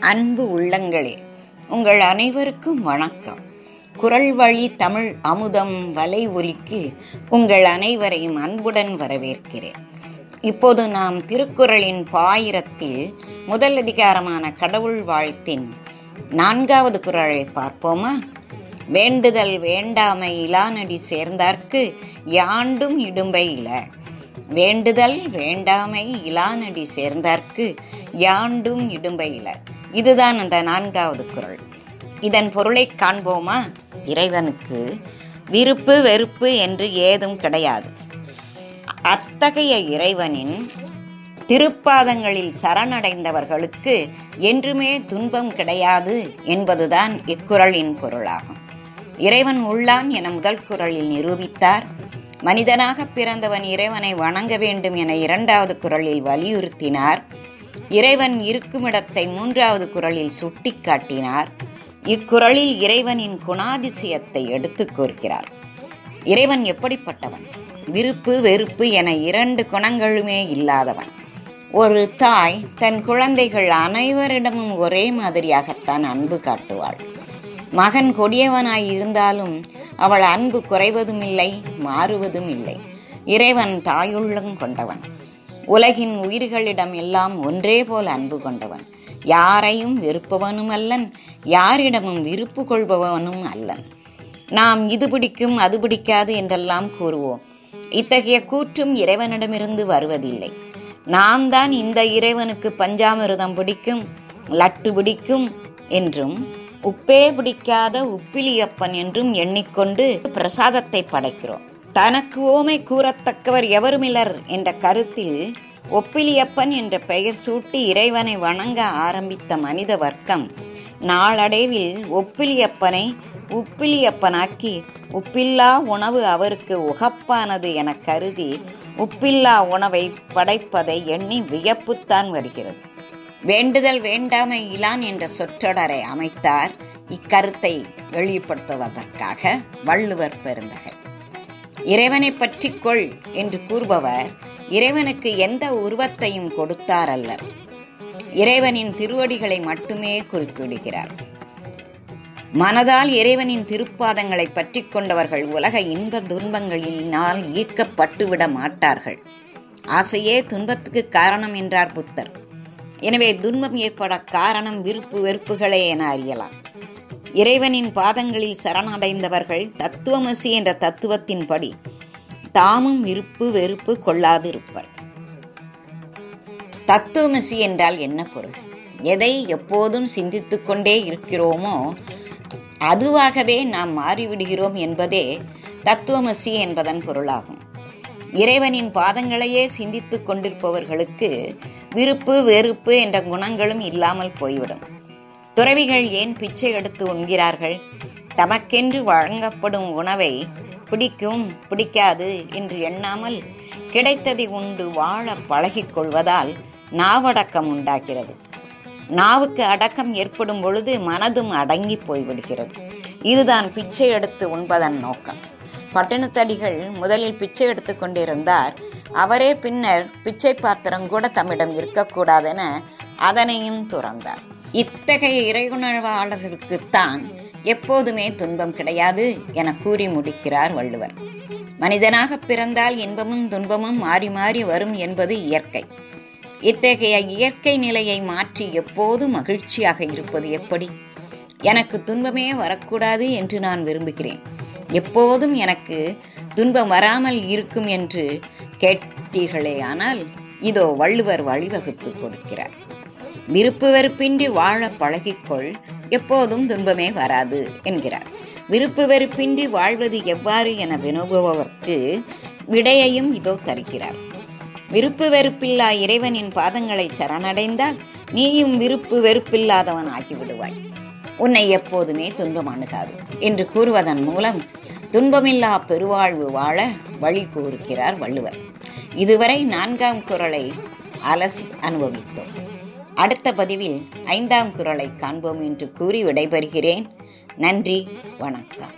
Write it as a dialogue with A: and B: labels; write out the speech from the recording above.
A: அன்பு உள்ளங்களே உங்கள் அனைவருக்கும் வணக்கம். குரல் வழி தமிழ் அமுதம் வலை ஒலிக்கு உங்கள் அனைவரையும் அன்புடன் வரவேற்கிறேன். இப்போது நாம் திருக்குறளின் பாயிரத்தில் முதல் அதிகாரமான கடவுள் வாழ்த்தின் நான்காவது குரலை பார்ப்போமா? வேண்டுதல் வேண்டாமை இலானடி சேர்ந்தார்க்கு யாண்டும் இடும்பை இல. வேண்டுதல் வேண்டாமை இலானடி சேர்ந்தார்க்கு யாண்டும் இடும்பை இல. இதுதான் அந்த நான்காவது குரல். இதன் பொருளை காண்போமா? இறைவனுக்கு விருப்பு வெறுப்பு என்று ஏதும் கிடையாது. அத்தகைய இறைவனின் திருப்பாதங்களில் சரணடைந்தவர்களுக்கு என்றுமே துன்பம் கிடையாது என்பதுதான் இக்குறளின் பொருளாகும். இறைவன் உள்ளான் என முதல் குரலில் நிரூபித்தார். மனிதனாக பிறந்தவன் இறைவனை வணங்க வேண்டும் என இரண்டாவது குரலில் வலியுறுத்தினார். இறைவன் இருக்குமிடத்தை மூன்றாவது குரலில் சுட்டி காட்டினார் இக்குரலில் இறைவனின் குணாதிசயத்தை எடுத்துக் கூறுகிறார். இறைவன் எப்படிப்பட்டவன்? விருப்பு வெறுப்பு என இரண்டு குணங்களுமே இல்லாதவன். ஒரு தாய் தன் குழந்தைகள் அனைவரிடமும் ஒரே மாதிரியாகத்தான் அன்பு காட்டுவாள். மகன் கொடியவனாய் இருந்தாலும் அவள் அன்பு குறைவதும் இல்லை மாறுவதும் இல்லை இறைவன் தாயுள்ளம் கொண்டவன். உலகின் உயிர்களிடம் எல்லாம் ஒன்றே போல் அன்பு கொண்டவன். யாரையும் வெறுப்பவனும் அல்லன் யாரிடமும் விருப்பு கொள்பவனும் அல்லன். நாம் இது பிடிக்கும் அது பிடிக்காது என்றெல்லாம் கூறுவோம். இத்தகைய கூற்றும் இறைவனிடமிருந்து வருவதில்லை. நாம் தான் இந்த இறைவனுக்கு பஞ்சாமிருதம் பிடிக்கும் லட்டு பிடிக்கும் என்றும் உப்பே பிடிக்காத உப்பிலியப்பன் என்றும் எண்ணிக்கொண்டு பிரசாதத்தை படைக்கிறோம். தனக்கு ஓமை கூறத்தக்கவர் எவருமில்லர் என்ற கருத்தில் ஒப்பிலியப்பன் என்ற பெயர் சூட்டி இறைவனை வணங்க ஆரம்பித்த மனித வர்க்கம் நாளடைவில் ஒப்பிலியப்பனை உப்பிலியப்பனாக்கி உப்பில்லா உணவு அவருக்கு உகப்பானது என கருதி உப்பில்லா உணவை படைப்பதை எண்ணி வியப்புத்தான் வருகிறது. வேண்டுதல் வேண்டாமை இலான் என்ற சொற்றொடரை அமைத்தார். இக்கருத்தை வெளிப்படுத்துவதற்காக வள்ளுவர் பெருந்தகை. இறைவனை பற்றிக்கொள் என்று கூறுபவர் இறைவனுக்கு எந்த உருவத்தையும் கொடுத்தார் அல்லர் இறைவனின் திருவடிகளை மட்டுமே குறிப்பிடுகிறார். மனதால் இறைவனின் திருப்பாதங்களை பற்றி கொண்டவர்கள் உலக இன்ப துன்பங்களினால் ஈர்க்கப்பட்டுவிட மாட்டார்கள். ஆசையே துன்பத்துக்கு காரணம் என்றார் புத்தர். எனவே துன்பம் ஏற்பட காரணம் விருப்பு வெறுப்புகளே என அறியலாம். இறைவனின் பாதங்களில் சரணடைந்தவர்கள் தத்துவமசி என்ற தத்துவத்தின்படி தாமும் விருப்பு வெறுப்பு கொள்ளாதிருப்பர். தத்துவமசி என்றால் என்ன பொருள்? எதை எப்போதும் சிந்தித்து கொண்டே இருக்கிறோமோ அதுவாகவே நாம் மாறிவிடுகிறோம் என்பதே தத்துவமசி என்பதன் பொருளாகும். இறைவனின் பாதங்களையே சிந்தித்து கொண்டிருப்பவர்களுக்கு விருப்பு வெறுப்பு என்ற குணங்களும் இல்லாமல் போய்விடும். துறவிகள் ஏன் பிச்சை எடுத்து உண்கிறார்கள்? தமக்கென்று வழங்கப்படும் உணவை பிடிக்கும் பிடிக்காது என்று எண்ணாமல் கிடைத்ததை உண்டு வாழ பழகிக் கொள்வதால் நாவடக்கம் உண்டாகிறது. நாவுக்கு அடக்கம் ஏற்படும் பொழுது மனதும் அடங்கி போய்விடுகிறது. இதுதான் பிச்சை எடுத்து உண்பதன் நோக்கம். பட்டணத்தடிகள் முதலில் பிச்சை எடுத்து கொண்டிருந்தார். அவரே பின்னர் பிச்சை பாத்திரம் கூட தம்மிடம் இருக்கக்கூடாதென அதனையும் துறந்தார். இத்தகைய இறைகுணர்வாளர்களுக்குத்தான் எப்போதுமே துன்பம் கிடையாது என கூறி முடிக்கிறார் வள்ளுவர். மனிதனாக பிறந்தால் இன்பமும் துன்பமும் மாறி மாறி வரும் என்பது இயற்கை. இத்தகைய இயற்கை நிலையை மாற்றி எப்போதும் மகிழ்ச்சியாக இருப்பது எப்படி? எனக்கு துன்பமே வரக்கூடாது என்று நான் விரும்புகிறேன். எப்போதும் எனக்கு துன்பம் வராமல் இருக்கும் என்று கேட்டீர்களே ஆனால் இதோ வள்ளுவர் வழிவகுத்து கொடுக்கிறார். விருப்பு வெறுப்பின்றி வாழ பழகிக்கொள் எப்போதும் துன்பமே வராது என்கிறார். விருப்பு வெறுப்பின்றி வாழ்வது எவ்வாறு என வினவுபவர்க்கு விடையையும் இதோ தருகிறார். விருப்பு வெறுப்பில்லா இறைவனின் பாதங்களை சரணடைந்தால் நீயும் விருப்பு வெறுப்பில்லாதவன் ஆகிவிடுவாய். உன்னை எப்போதுமே துன்பம் அணுகாது என்று கூறுவதன் மூலம் துன்பமில்லா பெருவாழ்வு வாழ வழி கூறுகிறார் வள்ளுவர். இதுவரை நான்காம் குரலை அலசி அனுபவித்தோம். அடுத்த பதிவில் ஐந்தாம் குரலை காண்போம் என்று கூறி விடைபெறுகிறேன். நன்றி வணக்கம்.